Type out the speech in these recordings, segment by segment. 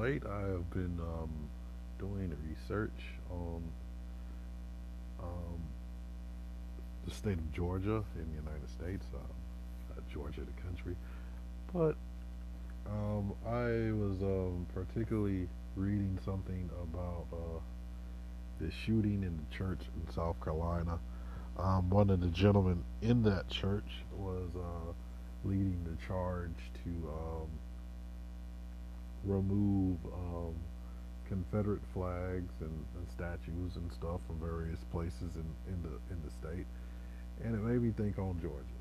late, I have been um, doing research on um, the state of Georgia in the United States, uh, Georgia, the country. But um, I was um, particularly reading something about uh, the shooting in the church in South Carolina. Um, one of the gentlemen in that church was uh, leading the charge to um, remove um, Confederate flags and, and, statues and stuff from various places in, in the in the state, and it made me think on Georgia.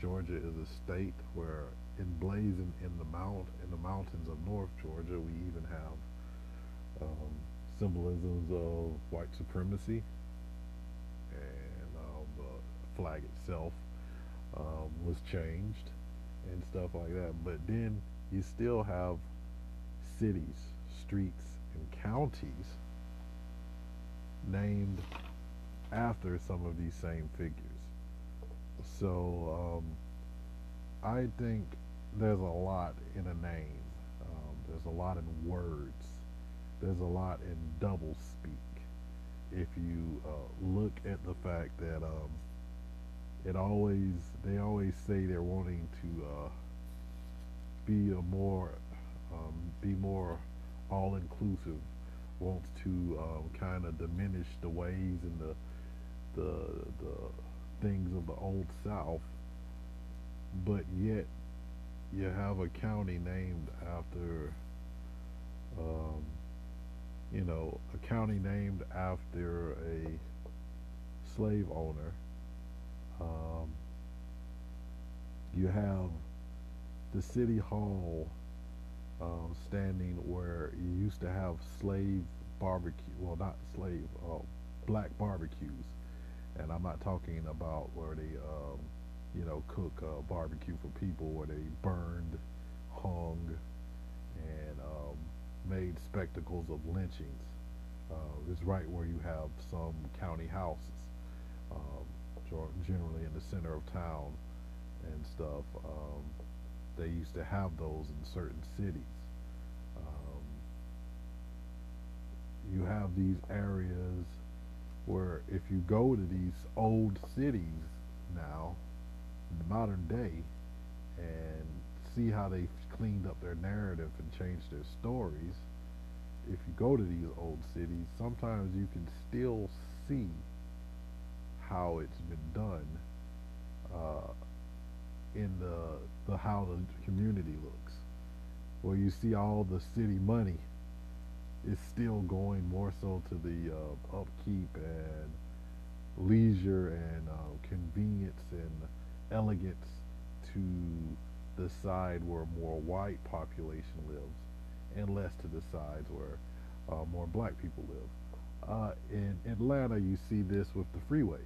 Georgia is a state where, emblazoned in the mount in the mountains of North Georgia, we even have um, symbolisms of white supremacy, and um, the flag itself um, was changed and stuff like that. But then you still have cities, streets, and counties named after some of these same figures. So um, I think there's a lot in a name. Um, there's a lot in words. There's a lot in double speak. If you uh, look at the fact that um, it always, they always say they're wanting to uh, be a more um, be more all inclusive, wants to um, kind of diminish the ways and the the the things of the old South, but yet you have a county named after um, you know a county named after a slave owner. Um, you have the city hall um, standing where you used to have slave barbecue, well, not slave, uh, black barbecues. And I'm not talking about where they, um, you know, cook uh, barbecue for people, where they burned, hung, and um, made spectacles of lynchings. Uh, it's right where you have some county houses, um, generally in the center of town and stuff. They used to have those in certain cities. Um, you have these areas where if you go to these old cities now, in the modern day, and see how they've cleaned up their narrative and changed their stories, if you go to these old cities, sometimes you can still see how it's been done uh, in the the how the community looks. Where you see all the city money is still going more so to the uh, upkeep and leisure and uh, convenience and elegance to the side where more white population lives and less to the sides where uh, more black people live. Uh, in Atlanta, you see this with the freeways.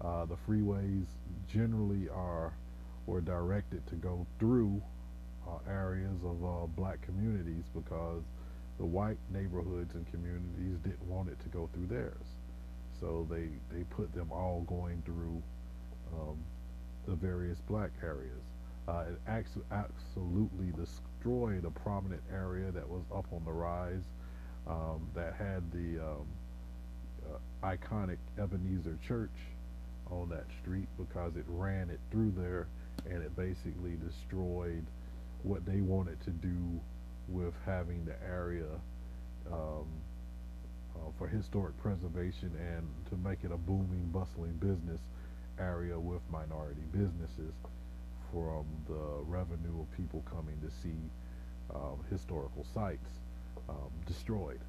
Uh, the freeways generally are were directed to go through uh, areas of uh, black communities because the white neighborhoods and communities didn't want it to go through theirs. So they, they put them all going through um, the various black areas. Uh, it absolutely destroyed a prominent area that was up on the rise um, that had the um, uh, iconic Ebenezer Church on that street because it ran it through there and it basically destroyed what they wanted to do with having the area um, uh, for historic preservation and to make it a booming, bustling business area with minority businesses from the revenue of people coming to see um, historical sites um, destroyed.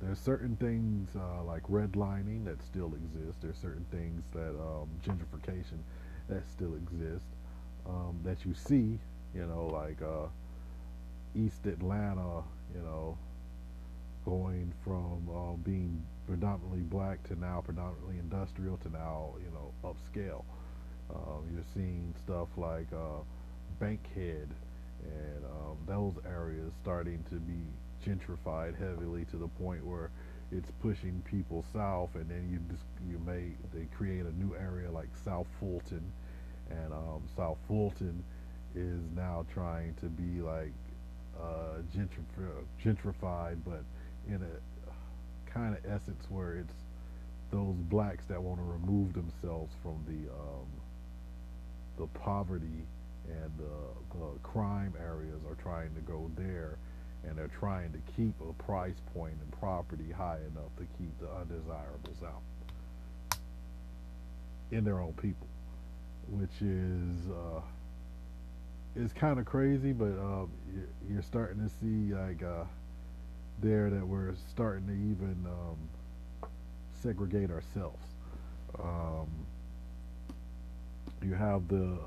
There's certain things uh, like redlining that still exist. There's certain things that um, gentrification that still exist um, that you see, you know, like uh, East Atlanta, you know, going from uh, being predominantly black to now predominantly industrial to now, you know, upscale. Um, you're seeing stuff like uh, Bankhead and um, those areas starting to be gentrified heavily to the point where it's pushing people south, and then you just you may they create a new area like South Fulton, and um, South Fulton is now trying to be like uh, gentrified, but in a kind of essence where it's those blacks that want to remove themselves from the um, the poverty and the, the crime areas are trying to go there and they're trying to keep a price point and property high enough to keep the undesirables out in their own people, which is uh, is kind of crazy. But um, you're starting to see like uh, there that we're starting to even um, segregate ourselves. Um, you have the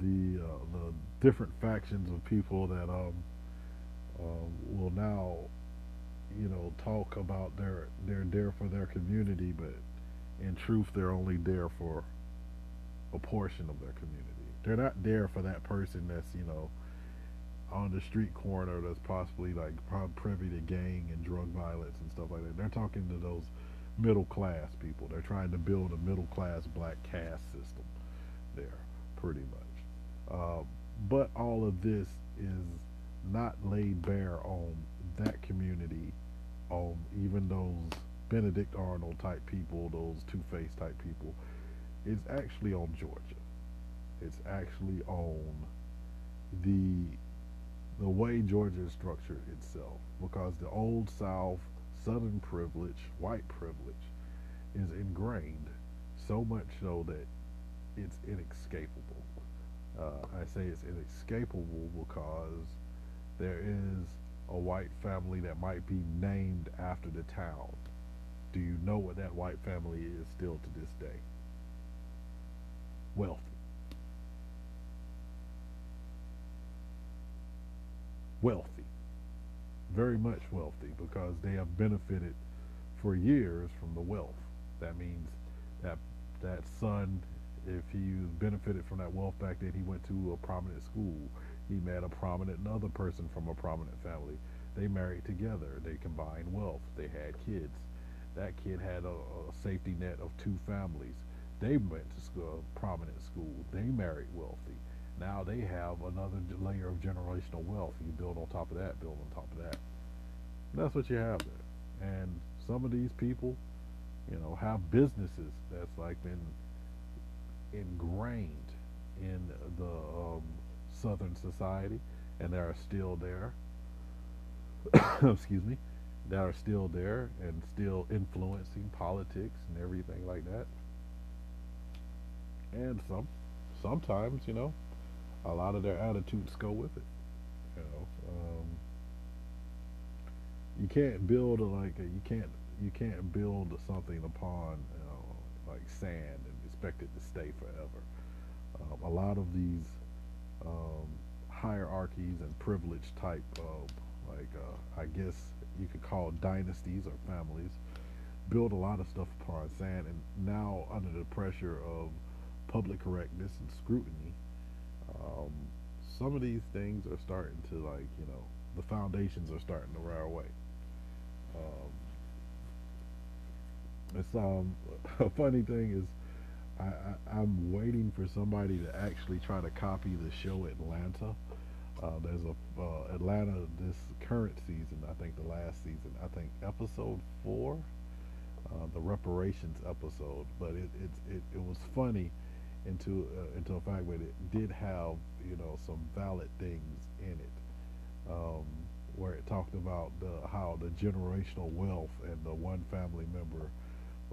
the uh, the different factions of people that um, um, will now, you know, talk about their they're there for their community, but in truth, they're only there for a portion of their community. They're not there for that person that's you know on the street corner that's possibly like privy to gang and drug violence and stuff like that. They're talking to those middle class people. They're trying to build a middle class black caste system there, pretty much. Uh, but all of this is not laid bare on that community, on even those Benedict Arnold type people, those Two Face type people. It's actually on Georgia. It's actually on the the way Georgia is structured itself, because the old South, Southern privilege, white privilege, is ingrained so much so that it's inescapable. Uh, I say it's inescapable because there is a white family that might be named after the town. Do you know what that white family is still to this day? Wealthy. Wealthy. Very much wealthy because they have benefited for years from the wealth. That means that that son, if he benefited from that wealth back then, he went to a prominent school he met a prominent another person from a prominent family. They married together. They combined wealth. They had kids. That kid had a, a safety net of two families. They went to school, prominent school. They married wealthy. Now they have another layer of generational wealth. You build on top of that, build on top of that. That's what you have there. And some of these people, you know, have businesses that's like been ingrained in the um, Southern society, and that are still there. excuse me, that are still there and still influencing politics and everything like that. And some, sometimes, you know, a lot of their attitudes go with it. You know, um, you can't build a, like a, you can't you can't build something upon you know like sand and expect it to stay forever. Um, a lot of these um, hierarchies and privilege type of, like, uh, I guess you could call dynasties or families, build a lot of stuff upon sand, and now under the pressure of public correctness and scrutiny, um, some of these things are starting to, like, you know, the foundations are starting to wear away. Um, it's um, a funny thing is I, am waiting for somebody to actually try to copy the show Atlanta. Uh, there's a uh, Atlanta this current season. I think the last season. I think episode four, uh, the reparations episode. But it it it, it was funny into uh, into a fact that it did have you know some valid things in it. Um, where it talked about the, how the generational wealth and the one family member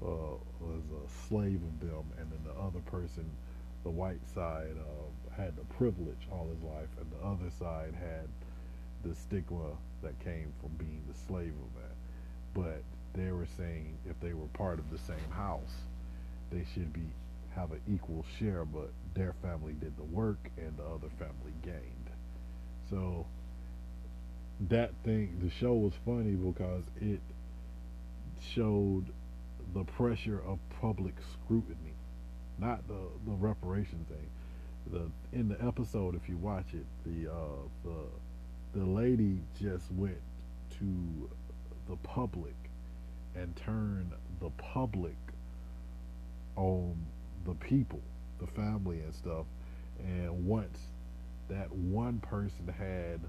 uh, was a slave of them, and then the other person, the white side, uh, had the privilege all his life, and the other side had the stigma that came from being the slave of that. But they were saying if they were part of the same house, they should be have an equal share, but their family did the work and the other family gained. So that thing, the show was funny because it showed the pressure of public scrutiny, not the the reparation thing. The in the episode, if you watch it, the uh, the the lady just went to the public and turned the public on the people, the family and stuff. And once that one person had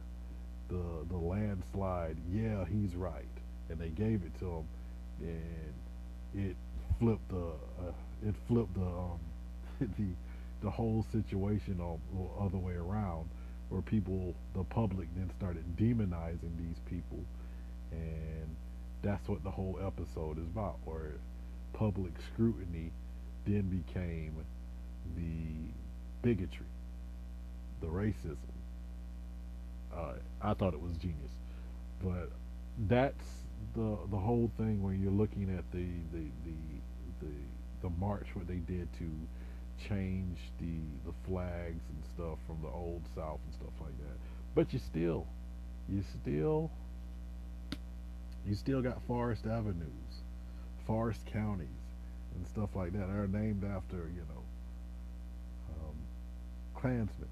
the the landslide, yeah, he's right, and they gave it to him, and it flipped the uh, it flipped the um, the the whole situation all the other way around, where people, the public, then started demonizing these people, and that's what the whole episode is about, where public scrutiny then became the bigotry, the racism. Uh, I thought it was genius, but that's the the whole thing when you're looking at the the the the, the march what they did to change the the flags and stuff from the old South and stuff like that. But you still, you still, you still got Forrest Avenues, Forrest Counties, and stuff like that are named after you know um, Klansmen.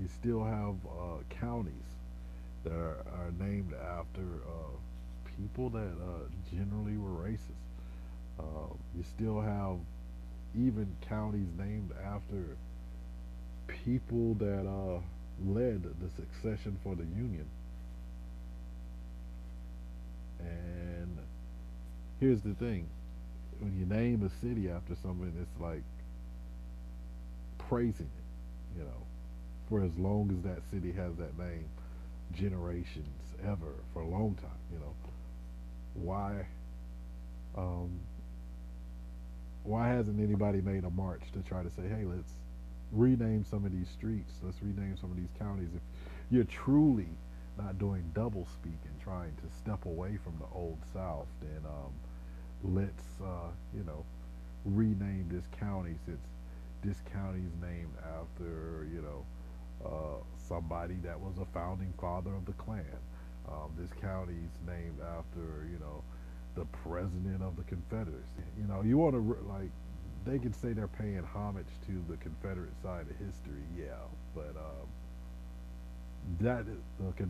You still have uh, counties that are, are named after uh, people that uh, generally were racist. Uh, you still have even counties named after people that uh, led the succession for the Union. And here's the thing when you name a city after something, it's like praising it, you know, for as long as that city has that name, generations ever, for a long time, you know. Why? Um, why hasn't anybody made a march to try to say, hey, let's rename some of these streets, let's rename some of these counties? If you're truly not doing double speak and trying to step away from the old South, then um, let's, uh, you know, rename this county since this county's named after, you know, uh, somebody that was a founding father of the Klan. Um, this county's named after, you know, the president of the Confederacy. You know, you want to like they can say they're paying homage to the Confederate side of history, yeah, but um, that is the uh,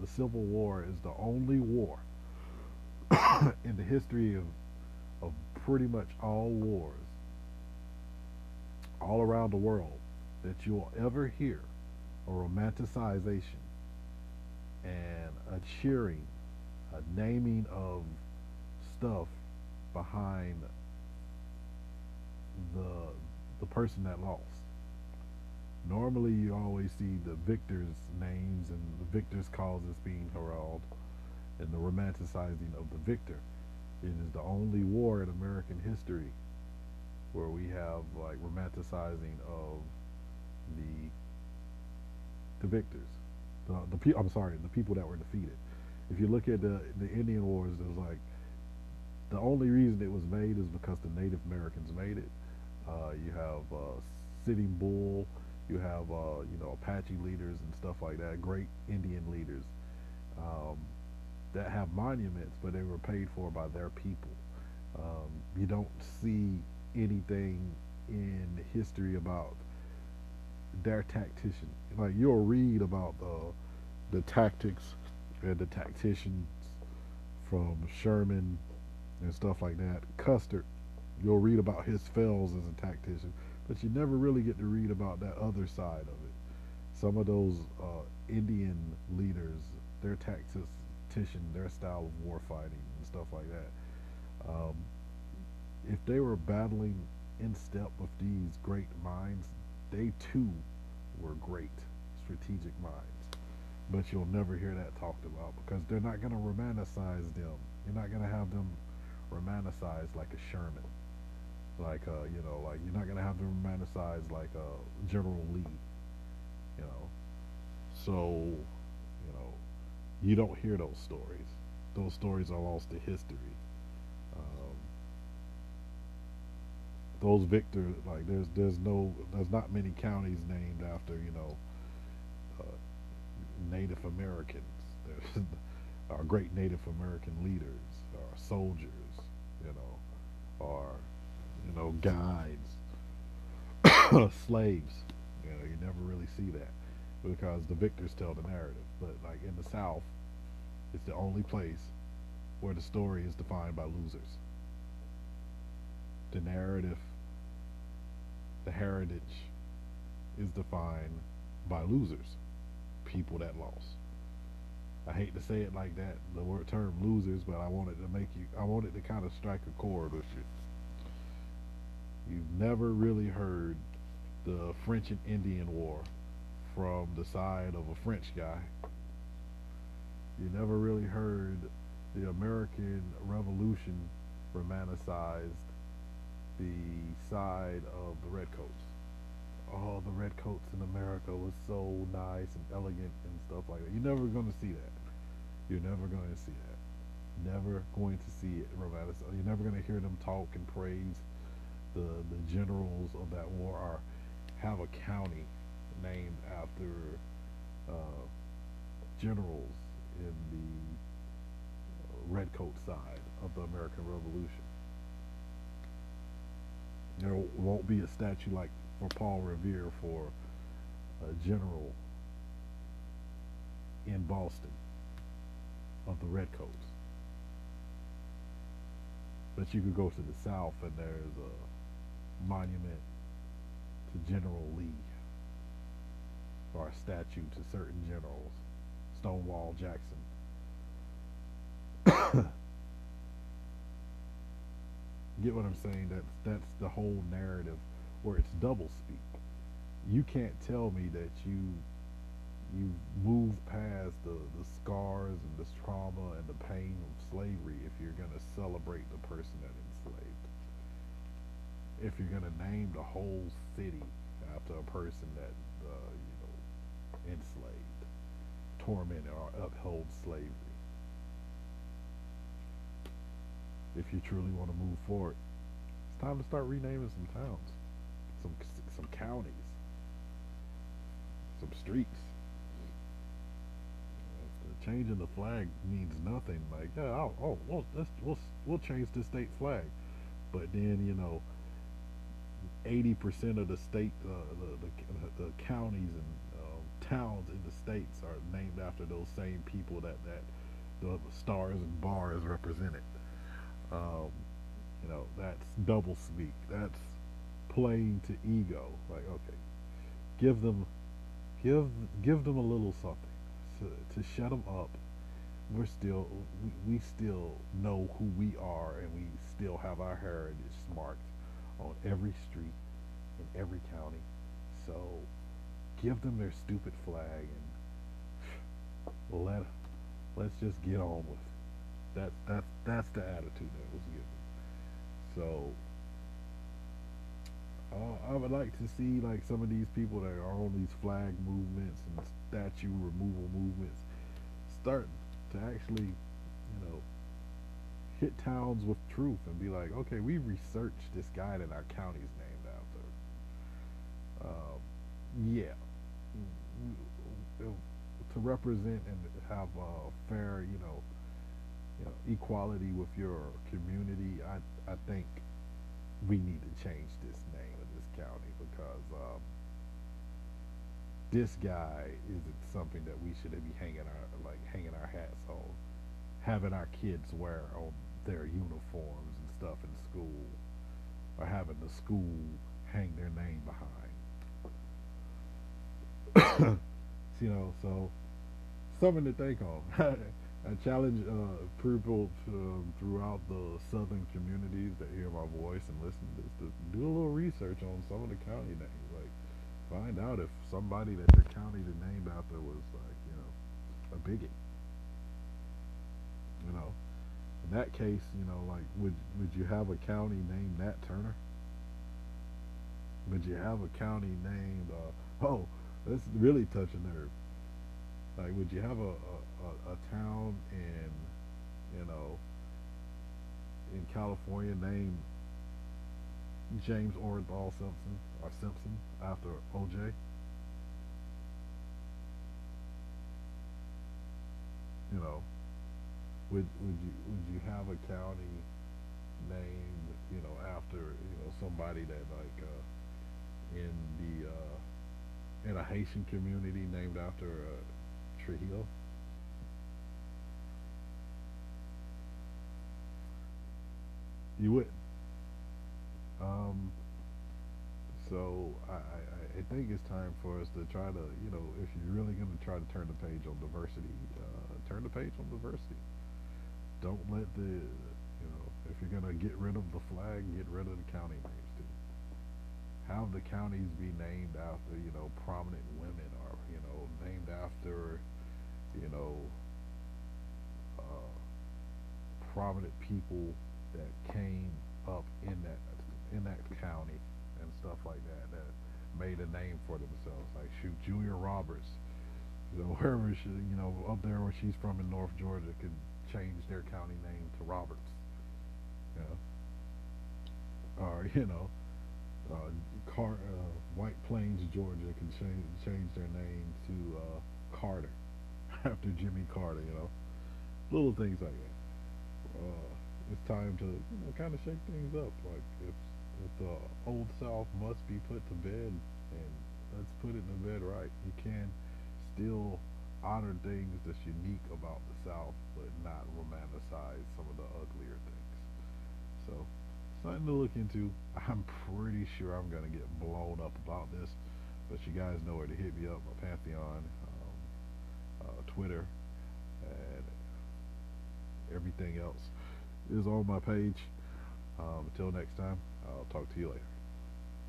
the Civil War is the only war in the history of of pretty much all wars all around the world that you'll ever hear a romanticization and a cheering, a naming of stuff behind the the person that lost. Normally, you always see the victors' names and the victors' causes being heralded, and the romanticizing of the victor. It is the only war in American history where we have like romanticizing of the the victors, the the I'm sorry, the people that were defeated. If you look at the the Indian Wars, there's like the only reason it was made is because the Native Americans made it. Uh, you have uh, Sitting Bull, you have uh, you know Apache leaders and stuff like that, great Indian leaders um, that have monuments, but they were paid for by their people. Um, you don't see anything in history about their tactician. Like you'll read about the the tactics and the tacticians from Sherman and stuff like that. Custer, you'll read about his fells as a tactician, but you never really get to read about that other side of it. Some of those uh, Indian leaders, their tactician, their style of war fighting and stuff like that. Um, if they were battling in step with these great minds, they too were great strategic minds. But you'll never hear that talked about because they're not going to romanticize them. You're not going to have them romanticized like a Sherman. Like, uh, you know, like you're not going to have them romanticized like a General Lee. You know. So, you know, you don't hear those stories. Those stories are lost to history. Those victors, like there's there's no there's not many counties named after you know uh, Native Americans. There's our great Native American leaders, our soldiers, you know, or you know guides, slaves. You know, you never really see that because the victors tell the narrative. But like in the South, it's the only place where the story is defined by losers. The narrative, the heritage is defined by losers, people that lost. I hate to say it like that, the word term losers, but I wanted to make you, I wanted to kind of strike a chord with you. You've never really heard the French and Indian War from the side of a French guy. You never really heard the American Revolution romanticized the side of the redcoats. Oh, the redcoats in America was so nice and elegant and stuff like that. You're never going to see that. You're never going to see that. Never going to see it romanticized. You're never going to hear them talk and praise the the generals of that war or have a county named after uh, generals in the redcoat side of the American Revolution. There won't be a statue like for Paul Revere for a general in Boston of the Redcoats. But you could go to the south and there's a monument to General Lee or a statue to certain generals, Stonewall Jackson. Get what I'm saying? That's that's the whole narrative where it's double speak. You can't tell me that you you move past the, the scars and the trauma and the pain of slavery if you're to celebrate the person that enslaved. If you're to name the whole city after a person that, uh, you know, enslaved, tormented, or upheld slavery. If you truly want to move forward, it's time to start renaming some towns, some some counties, some streets changing the flag means nothing. Like, yeah, oh, oh well, we'll we'll change the state flag, but then you know, eighty percent of the state, uh, the, the, the counties and uh, towns in the states are named after those same people that that the stars and bars represented. Um, you know, that's double speak. That's playing to ego. Like, okay, give them, give give them a little something to, to shut them up, we're still we, still know who we are and we still have our heritage marked on every street in every county. So give them their stupid flag and let let's just get on with it. That's that's that's the attitude that was given. So uh, I would like to see like some of these people that are on these flag movements and statue removal movements start to actually, you know, hit towns with truth and be like, okay, we researched this guy that our county's named after. Um, yeah, to represent and have a fair, you know, you know, equality with your community, I I think we need to change this name of this county because um, this guy isn't something that we should be hanging our like hanging our hats on, having our kids wear on their uniforms and stuff in school, or having the school hang their name behind. you know, so something to think on. I challenge uh, people to, throughout the southern communities that hear my voice and listen to this to do a little research on some of the county names. Like, find out if somebody that your county is named after was like, you know, a bigot. You know, in that case, you know, like, would would you have a county named Nat Turner? Would you have a county named? Uh, oh, that's really touching nerve. Like, would you have a, a a, a town in, you know, in California named James Orenthal Simpson or Simpson after OJ. You know, would would you would you have a county named you know after you know somebody that like uh, in the uh, in a Haitian community named after uh, Trujillo? You wouldn't. Um, so I, I, I think it's time for us to try to, you know, if you're really going to try to turn the page on diversity, uh, turn the page on diversity. Don't let the, you know, if you're going to get rid of the flag, get rid of the county names too. Have the counties be named after, you know, prominent women or, you know, named after, you know, uh, prominent people that came up in that in that county and stuff like that that made a name for themselves. Like shoot, Julia Roberts, you know, wherever she, you know, up there where she's from in North Georgia, could change their county name to Roberts. Know, or you know, uh, Car- uh, White Plains, Georgia, can change change their name to uh, Carter after Jimmy Carter. You know, little things like that. Uh, it's time to you know kind of shake things up. Like if if the old South must be put to bed, and let's put it to bed right. You can still honor things that's unique about the South, but not romanticize some of the uglier things. So something to look into. I'm pretty sure I'm gonna get blown up about this, but you guys know where to hit me up. My Patreon, um, uh, Twitter, and everything else is on my page. Um, until next time, I'll talk to you later.